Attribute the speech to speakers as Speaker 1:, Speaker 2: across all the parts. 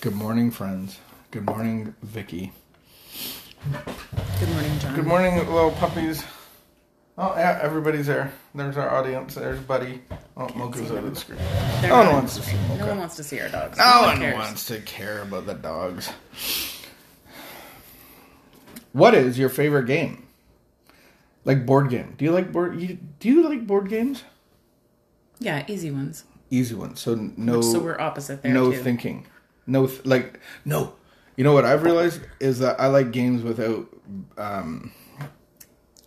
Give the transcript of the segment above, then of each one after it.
Speaker 1: Good morning, friends. Good morning, Vicky.
Speaker 2: Good morning, John.
Speaker 1: Good morning, little puppies. Oh, yeah, everybody's there. There's our audience. There's Buddy. Oh, Mocha's of the screen.
Speaker 2: They're
Speaker 1: No one wants to see
Speaker 2: No one wants to see our dogs.
Speaker 1: No one
Speaker 2: cares.
Speaker 1: wants to care about the dogs. What is your favorite game? Like board game? Do you like board? You, do you like board games?
Speaker 2: Yeah, easy ones.
Speaker 1: Easy ones. So no.
Speaker 2: so we're opposite there
Speaker 1: no
Speaker 2: too.
Speaker 1: thinking. No, th- like no. You know what I've realized is that I like games without. um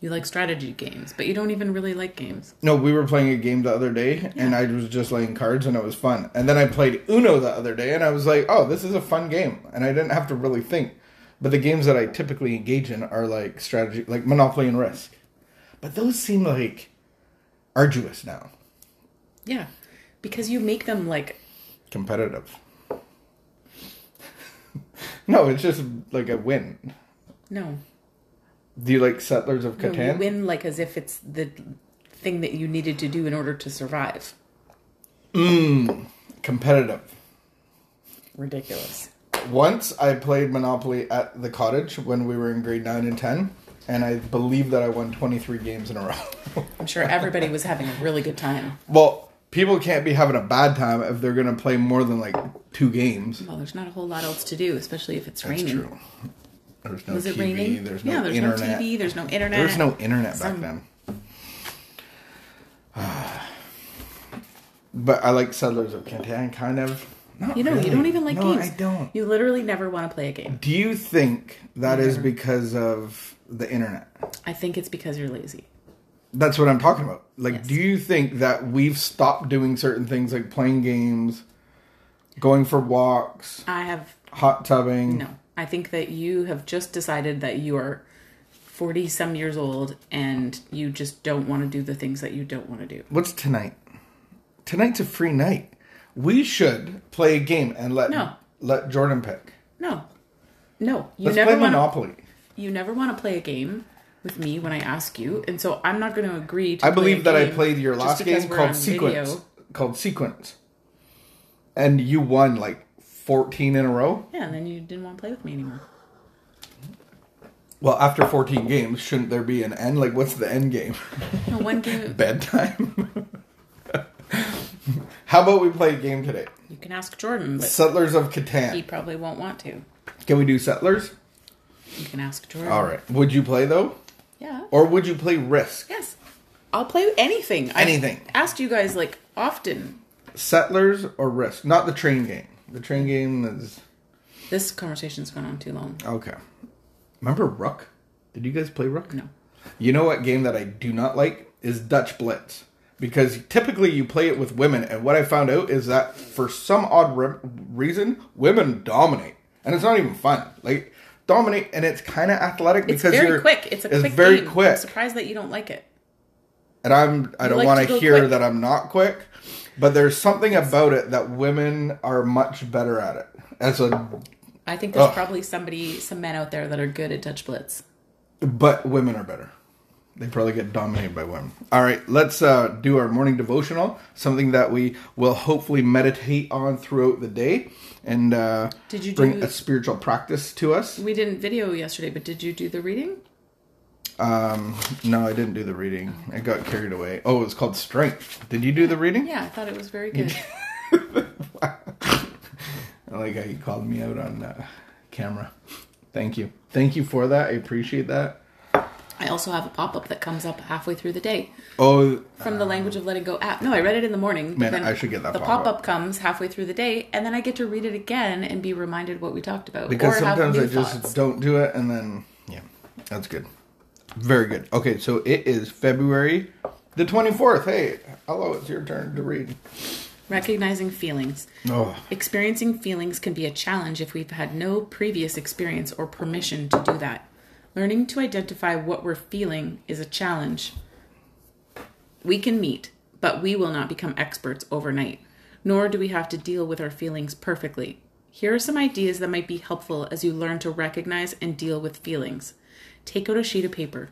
Speaker 2: You like strategy games, but you don't even really like games.
Speaker 1: No, we were playing a game the other day, and I was just laying cards, and it was fun. And then I played Uno the other day, and I was like, "Oh, this is a fun game," and I didn't have to really think. But the games that I typically engage in are like strategy, like Monopoly and Risk. But those seem like arduous now,
Speaker 2: Yeah, because you make them like
Speaker 1: competitive. No, it's just like a win.
Speaker 2: no.
Speaker 1: Do you like Settlers of
Speaker 2: No, you
Speaker 1: Catan?
Speaker 2: win like as if it's the thing that you needed to do in order to survive. Mmm.
Speaker 1: Competitive.
Speaker 2: Ridiculous.
Speaker 1: Once I played Monopoly at the cottage when we were in grade 9 and 10, and I believe that I won 23 games in a row.
Speaker 2: I'm sure everybody was having a really good time.
Speaker 1: well, people can't be having a bad time if they're going to play more than like two games.
Speaker 2: Well, there's not a whole lot else to do, especially if it's
Speaker 1: That's
Speaker 2: raining.
Speaker 1: true. There's no
Speaker 2: Was it
Speaker 1: TV,
Speaker 2: raining?
Speaker 1: there's no
Speaker 2: yeah, there's
Speaker 1: internet.
Speaker 2: no TV, there's no internet.
Speaker 1: There's no internet back
Speaker 2: Some-
Speaker 1: then. but I like Settlers of Catan, kind of. Not
Speaker 2: You know,
Speaker 1: really.
Speaker 2: you don't even like
Speaker 1: no,
Speaker 2: games.
Speaker 1: I don't.
Speaker 2: You literally never want to play a game.
Speaker 1: Do you think that is because of the internet?
Speaker 2: I think it's because you're lazy.
Speaker 1: That's what I'm talking about. Like,
Speaker 2: Yes.
Speaker 1: do you think that we've stopped doing certain things like playing games, going for walks,
Speaker 2: I have
Speaker 1: hot tubbing?
Speaker 2: no. I think that you have just decided that you are 40 some years old and you just don't want to do the things that you don't want to do.
Speaker 1: What's tonight? Tonight's a free night. We should play a game and let
Speaker 2: No.
Speaker 1: let Jordan pick.
Speaker 2: No. No, you
Speaker 1: Let's
Speaker 2: never
Speaker 1: play
Speaker 2: want to
Speaker 1: Monopoly.
Speaker 2: you never want to play a game with me when I ask you, and so I'm not going to agree to
Speaker 1: I believe that I played your last game called Sequence.
Speaker 2: video.
Speaker 1: Called Sequence. And you won like 14 in a row.
Speaker 2: Yeah, and then you didn't want to play with me anymore.
Speaker 1: Well, after 14 games, shouldn't there be an end? Like, what's the end game?
Speaker 2: No, one game
Speaker 1: Bedtime? How about we play a game today?
Speaker 2: you can ask Jordan, but
Speaker 1: Settlers of Catan.
Speaker 2: he probably won't want to.
Speaker 1: Can we do Settlers?
Speaker 2: You can ask Jordan.
Speaker 1: All right. Would you play though,
Speaker 2: Yeah.
Speaker 1: or would you play Risk?
Speaker 2: Yes. I'll play anything.
Speaker 1: Anything.
Speaker 2: I've asked you guys like often.
Speaker 1: Settlers or Risk? Not the train game. The train game is
Speaker 2: This conversation's gone on too long.
Speaker 1: okay. Remember Rook? Did you guys play Rook?
Speaker 2: No.
Speaker 1: You know what game that I do not like is Dutch Blitz. Because typically you play it with women, and what I found out is that for some odd re- reason, women dominate, and it's not even fun. Like dominate, and it's kind of athletic
Speaker 2: It's
Speaker 1: because
Speaker 2: very
Speaker 1: you're
Speaker 2: quick. It's a
Speaker 1: it's
Speaker 2: quick
Speaker 1: very
Speaker 2: game.
Speaker 1: quick.
Speaker 2: I'm surprised that you don't like it.
Speaker 1: and I'm I don't
Speaker 2: like
Speaker 1: want
Speaker 2: to
Speaker 1: hear
Speaker 2: quick.
Speaker 1: that I'm not quick, but there's something about it that women are much better at it. As a
Speaker 2: I think there's
Speaker 1: Ugh.
Speaker 2: probably somebody, some men out there that are good at Dutch Blitz.
Speaker 1: but women are better. They probably get dominated by women. All right, let's uh, do our morning devotional, something that we will hopefully meditate on throughout the day, and uh,
Speaker 2: Did you
Speaker 1: bring
Speaker 2: do-
Speaker 1: a spiritual practice to us.
Speaker 2: We didn't video yesterday, but did you do the reading?
Speaker 1: Um, no, I didn't do the reading. I got carried away. Oh, it was called Strength. Did you do the reading?
Speaker 2: Yeah, I thought it was very good.
Speaker 1: I like how you called me out on uh, camera. Thank you. Thank you for that. I appreciate that.
Speaker 2: I also have a pop up that comes up halfway through the day
Speaker 1: Oh,
Speaker 2: from the Language of Letting Go app. No, I read it in the morning.
Speaker 1: Man,
Speaker 2: then
Speaker 1: I should get that
Speaker 2: The
Speaker 1: pop-up.
Speaker 2: comes halfway through the day, and then I get to read it again and be reminded what we talked about.
Speaker 1: because sometimes I just
Speaker 2: thoughts.
Speaker 1: don't do it, and then yeah, that's good. Very good. Okay, so it is February the twenty fourth. Hey, hello, it's your turn to read.
Speaker 2: Recognizing feelings.
Speaker 1: Oh,
Speaker 2: Experiencing feelings can be a challenge if we've had no previous experience or permission to do that. Learning to identify what we're feeling is a challenge. We can meet, but we will not become experts overnight, nor do we have to deal with our feelings perfectly. Here are some ideas that might be helpful as you learn to recognize and deal with feelings. Take out a sheet of paper.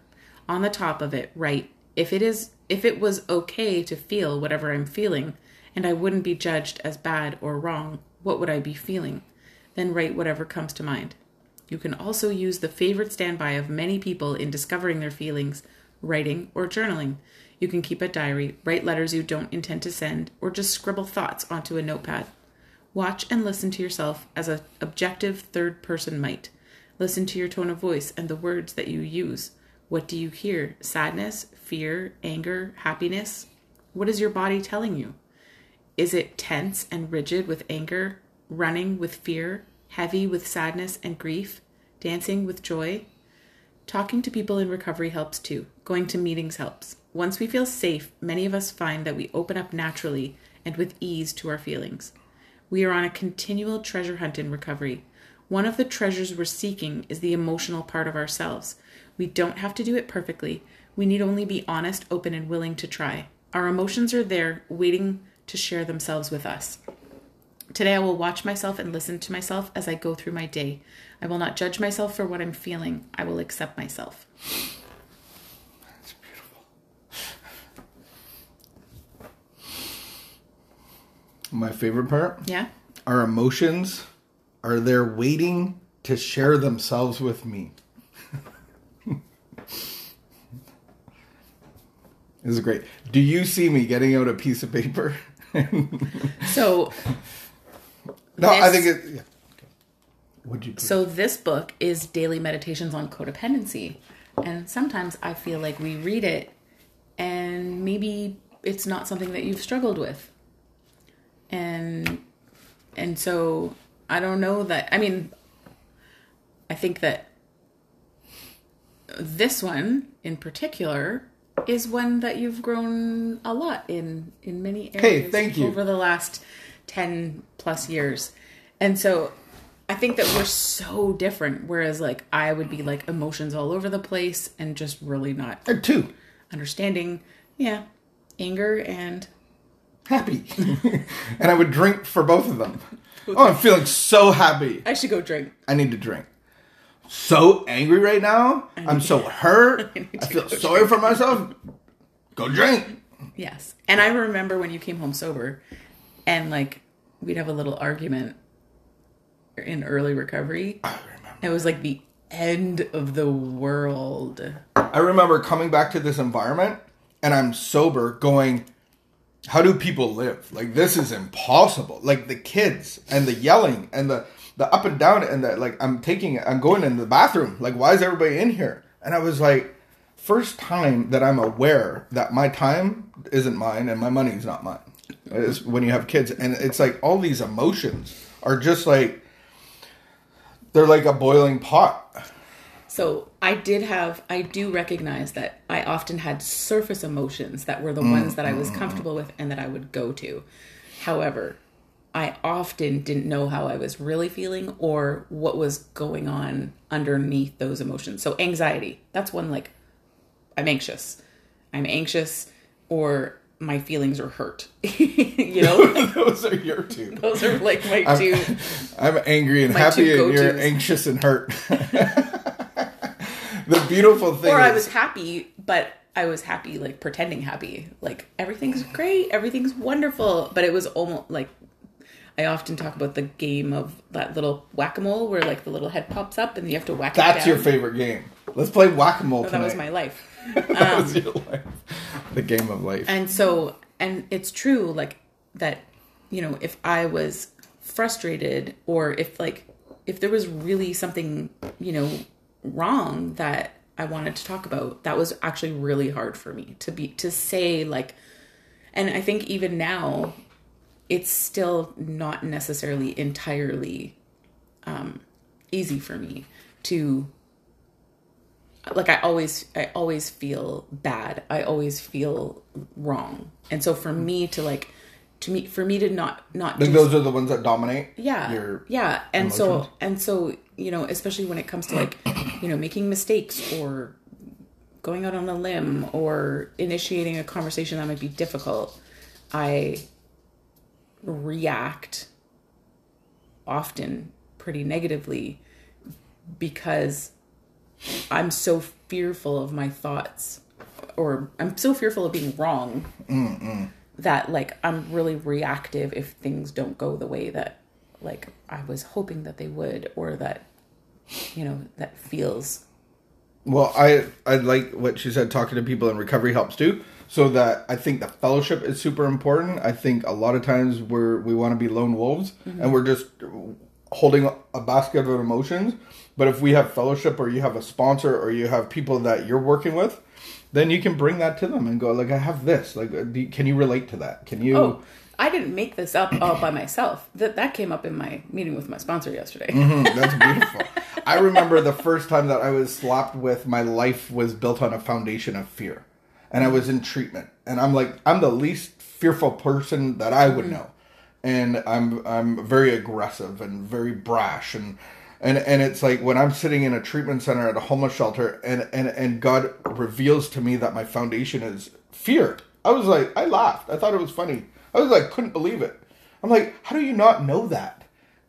Speaker 2: On the top of it, write if it is if it was okay to feel whatever I'm feeling and I wouldn't be judged as bad or wrong, what would I be feeling? then write whatever comes to mind. You can also use the favorite standby of many people in discovering their feelings, writing, or journaling. You can keep a diary, write letters you don't intend to send, or just scribble thoughts onto a notepad. Watch and listen to yourself as an objective third person might. Listen to your tone of voice and the words that you use. What do you hear? Sadness, fear, anger, happiness? What is your body telling you? Is it tense and rigid with anger, running with fear, heavy with sadness and grief, dancing with joy? Talking to people in recovery helps too. Going to meetings helps. Once we feel safe, many of us find that we open up naturally and with ease to our feelings. We are on a continual treasure hunt in recovery. One of the treasures we're seeking is the emotional part of ourselves. We don't have to do it perfectly. We need only be honest, open, and willing to try. Our emotions are there, waiting to share themselves with us. Today, I will watch myself and listen to myself as I go through my day. I will not judge myself for what I'm feeling. I will accept myself.
Speaker 1: That's beautiful. My favorite part
Speaker 2: Yeah?
Speaker 1: our emotions are there waiting to share themselves with me. this is great. Do you see me getting out a piece of paper?
Speaker 2: So,
Speaker 1: no, I think it. Yeah. Okay. Would you? Please?
Speaker 2: so this book is Daily Meditations on Codependency. And sometimes I feel like we read it and maybe it's not something that you've struggled with. And and so I don't know that I mean I think that this one in particular is one that you've grown a lot in in many areas
Speaker 1: Hey, thank you.
Speaker 2: over the last 10 plus years. And so I think that we're so different whereas like I would be like emotions all over the place and just really not
Speaker 1: Uh, two.
Speaker 2: understanding yeah anger and
Speaker 1: Happy. and I would drink for both of them. Oh, I'm feeling so happy.
Speaker 2: I should go drink.
Speaker 1: I need to drink. So angry right now. I'm so hurt.
Speaker 2: need
Speaker 1: I feel sorry for myself. Go drink.
Speaker 2: Yes. And I remember when you came home sober and like we'd have a little argument in early recovery.
Speaker 1: I remember.
Speaker 2: It was like the end of the world.
Speaker 1: I remember coming back to this environment and I'm sober going, how do people live? Like this is impossible. Like the kids and the yelling and the the up and down and the like I'm taking I'm going in the bathroom. Like why is everybody in here? And I was like first time that I'm aware that my time isn't mine and my money's not mine. Is when you have kids and it's like all these emotions are just like they're like a boiling pot.
Speaker 2: So I did have, I do recognize that I often had surface emotions that were the mm, ones that I was mm, comfortable mm. with and that I would go to. However, I often didn't know how I was really feeling or what was going on underneath those emotions. So anxiety, that's one like I'm anxious. I'm anxious or my feelings are hurt. you know,
Speaker 1: Those are your two.
Speaker 2: those are like my
Speaker 1: I'm,
Speaker 2: two.
Speaker 1: I'm angry and happy, and you're anxious and hurt. the beautiful thing
Speaker 2: Or
Speaker 1: is,
Speaker 2: I was happy, but I was happy, like pretending happy. Like everything's great, everything's wonderful. But it was almost like I often talk about the game of that little whack a mole where like the little head pops up and you have to whack it
Speaker 1: that's your favorite game. Let's play whack a mole tonight.
Speaker 2: that was my life.
Speaker 1: that was your life. The game of life.
Speaker 2: And so, and it's true, like that, you know, if I was frustrated or if like, if there was really something, you know, wrong that I wanted to talk about, that was actually really hard for me to be, to say, like, and I think even now, it's still not necessarily entirely um, easy for me to like I always I always feel bad. I always feel wrong. And so for me to like to me for me to not not
Speaker 1: Like
Speaker 2: do
Speaker 1: those are the ones that dominate.
Speaker 2: yeah
Speaker 1: Your
Speaker 2: yeah and so and so you know especially when it comes to like you know making mistakes or going out on a limb or initiating a conversation that might be difficult i react often pretty negatively because i'm so fearful of my thoughts or i'm so fearful of being wrong that like i'm really reactive if things don't go the way that like I was hoping that they would or that you know that feels
Speaker 1: Well, I I like what she said. Talking to people in recovery helps too. So that I think the fellowship is super important. I think a lot of times we're we want to be lone wolves mm-hmm. and we're just holding a basket of emotions. But if we have fellowship, or you have a sponsor, or you have people that you're working with, then you can bring that to them and go like, I have this. Like, can you relate to that? Can you?
Speaker 2: Oh, I didn't make this up all by myself. That that came up in my meeting with my sponsor yesterday.
Speaker 1: Mhm, that's beautiful. I remember the first time that I was slapped with my life was built on a foundation of fear. And I was in treatment. And I'm like I'm the least fearful person that I would know. And I'm I'm very aggressive and very brash and and and it's like when I'm sitting in a treatment center at a homeless shelter and and and God reveals to me that my foundation is fear. I was like I laughed. I thought it was funny. I was like couldn't believe it. I'm like how do you not know that?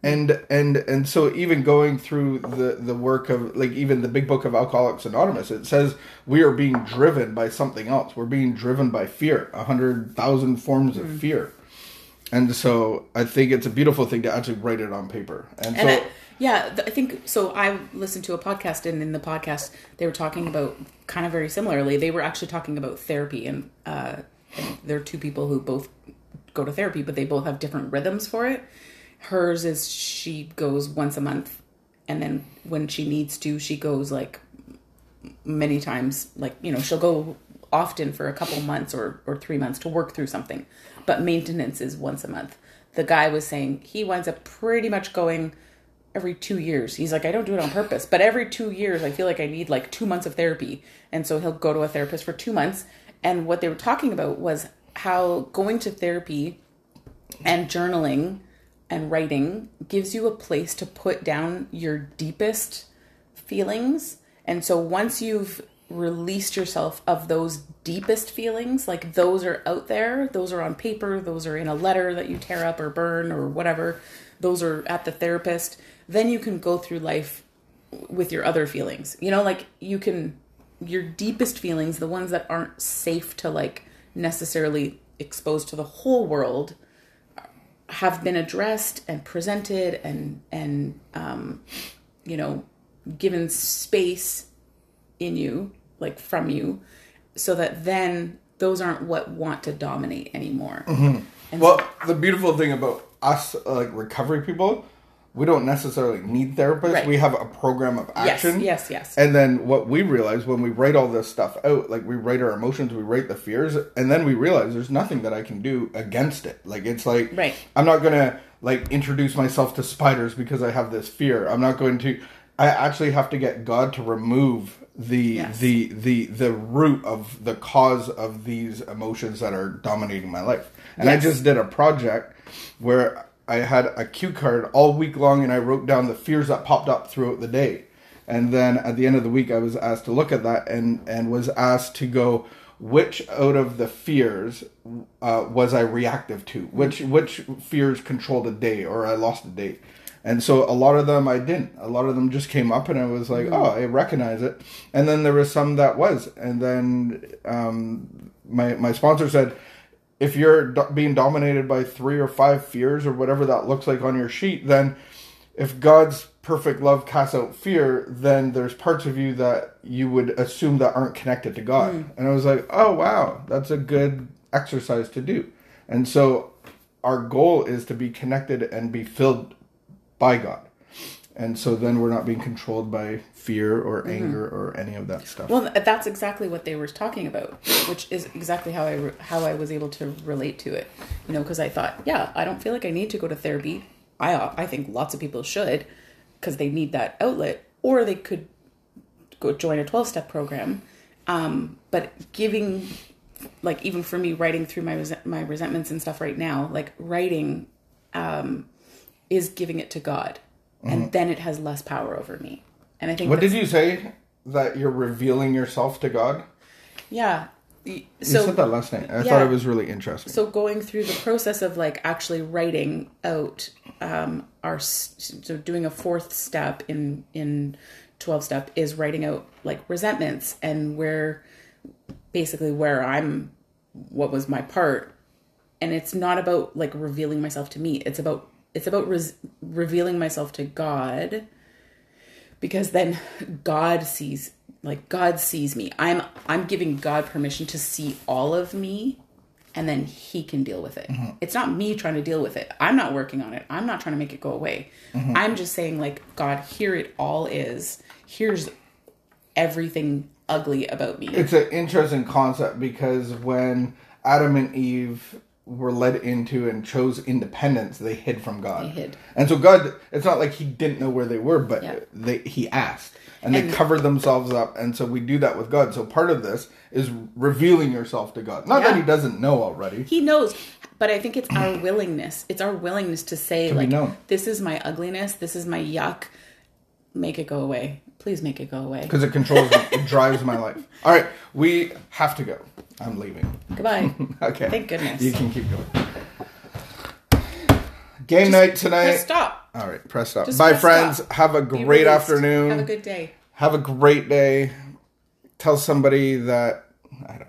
Speaker 1: and and and so even going through the the work of like even the big book of alcoholics anonymous it says we are being driven by something else we're being driven by fear a hundred thousand forms of hmm. fear and so i think it's a beautiful thing to actually write it on paper and,
Speaker 2: And
Speaker 1: so
Speaker 2: I, yeah, I think so. I listened to a podcast, and in the podcast, they were talking about kind of very similarly. They were actually talking about therapy, and, uh, and there are two people who both go to therapy, but they both have different rhythms for it. Hers is she goes once a month, and then when she needs to, she goes like many times. Like you know, she'll go often for a couple months or or three months to work through something, but maintenance is once a month. The guy was saying he winds up pretty much going every two years. He's like, I don't do it on purpose, but every two years, I feel like I need like two months of therapy. And so he'll go to a therapist for two months. And what they were talking about was how going to therapy and journaling and writing gives you a place to put down your deepest feelings. And so once you've released yourself of those deepest feelings, like those are out there, those are on paper, those are in a letter that you tear up or burn or whatever, those are at the therapist, then you can go through life with your other feelings. You know, like you can your deepest feelings, the ones that aren't safe to like necessarily expose to the whole world have been addressed and presented and and um you know given space in you like from you so that then those aren't what want to dominate anymore and
Speaker 1: well the beautiful thing about us uh, like recovery people we don't necessarily need therapists
Speaker 2: Right.
Speaker 1: we have a program of
Speaker 2: yes
Speaker 1: action
Speaker 2: yes yes
Speaker 1: And then what we realize when we write all this stuff out, like we write our emotions, we write the fears, and then we realize there's nothing that I can do against it. Like it's like
Speaker 2: Right.
Speaker 1: I'm not gonna like introduce myself to spiders because I have this fear. I'm not going to. I actually have to get God to remove the
Speaker 2: Yes.
Speaker 1: the the the root of the cause of these emotions that are dominating my life. And I just did a project where I had a cue card all week long, and I wrote down the fears that popped up throughout the day. And then at the end of the week, I was asked to look at that and and was asked to go which out of the fears uh, was I reactive to? Which which fears controlled a day or I lost a day? And so a lot of them I didn't. A lot of them just came up and I was like, oh, I recognize it. And then there was some that was. And then um, my my sponsor said, if you're do- being dominated by three or five fears or whatever that looks like on your sheet, then if God's perfect love casts out fear, then there's parts of you that you would assume that aren't connected to God. And I was like, oh, wow, that's a good exercise to do. And so our goal is to be connected and be filled by God. And so then we're not being controlled by fear or anger or any of that stuff.
Speaker 2: Well, that's exactly what they were talking about, which is exactly how I re- how I was able to relate to it. You know, because I thought, yeah, I don't feel like I need to go to therapy. I uh, I think lots of people should because they need that outlet, or they could go join a twelve step program. Um, but giving, like, even for me, writing through my resent- my resentments and stuff right now, like writing, um, is giving it to God, and then it has less power over me. And I think
Speaker 1: what did you say? That you're revealing yourself to God?
Speaker 2: yeah. Y-
Speaker 1: You
Speaker 2: So
Speaker 1: said that last night. I
Speaker 2: yeah.
Speaker 1: thought it was really interesting.
Speaker 2: so going through the process of like actually writing out um our so doing a fourth step in in 12 step is writing out like resentments and where basically where i'm what was my part and it's not about like revealing myself to me it's about it's about res- revealing myself to God because then God sees like God sees me. I'm I'm giving God permission to see all of me and then he can deal with it. Mm-hmm. It's not me trying to deal with it. I'm not working on it. I'm not trying to make it go away. Mm-hmm. I'm just saying like God, here it all is. Here's everything ugly about me.
Speaker 1: It's an interesting concept because when Adam and Eve were led into and chose independence, they hid from God.
Speaker 2: They hid.
Speaker 1: And so God, it's not like he didn't know where they were, but
Speaker 2: Yeah.
Speaker 1: they he asked. And,
Speaker 2: And-
Speaker 1: they covered themselves up. And so we do that with God. So part of this is revealing yourself to God. Not that he doesn't know already.
Speaker 2: He knows, but I think it's our willingness. It's our willingness to say
Speaker 1: be
Speaker 2: like this is my ugliness, this is my yuck. Make it go away. Please make it go away.
Speaker 1: Because it controls me. It drives my life. All right. We have to go. I'm leaving.
Speaker 2: Goodbye.
Speaker 1: Okay.
Speaker 2: Thank goodness.
Speaker 1: You can keep going. Game night tonight.
Speaker 2: Press stop.
Speaker 1: All right, press stop.
Speaker 2: Just
Speaker 1: Bye,
Speaker 2: press
Speaker 1: friends.
Speaker 2: stop.
Speaker 1: Have a
Speaker 2: Be
Speaker 1: great
Speaker 2: released.
Speaker 1: afternoon.
Speaker 2: Have a good day.
Speaker 1: Have a great day. Tell somebody that I don't.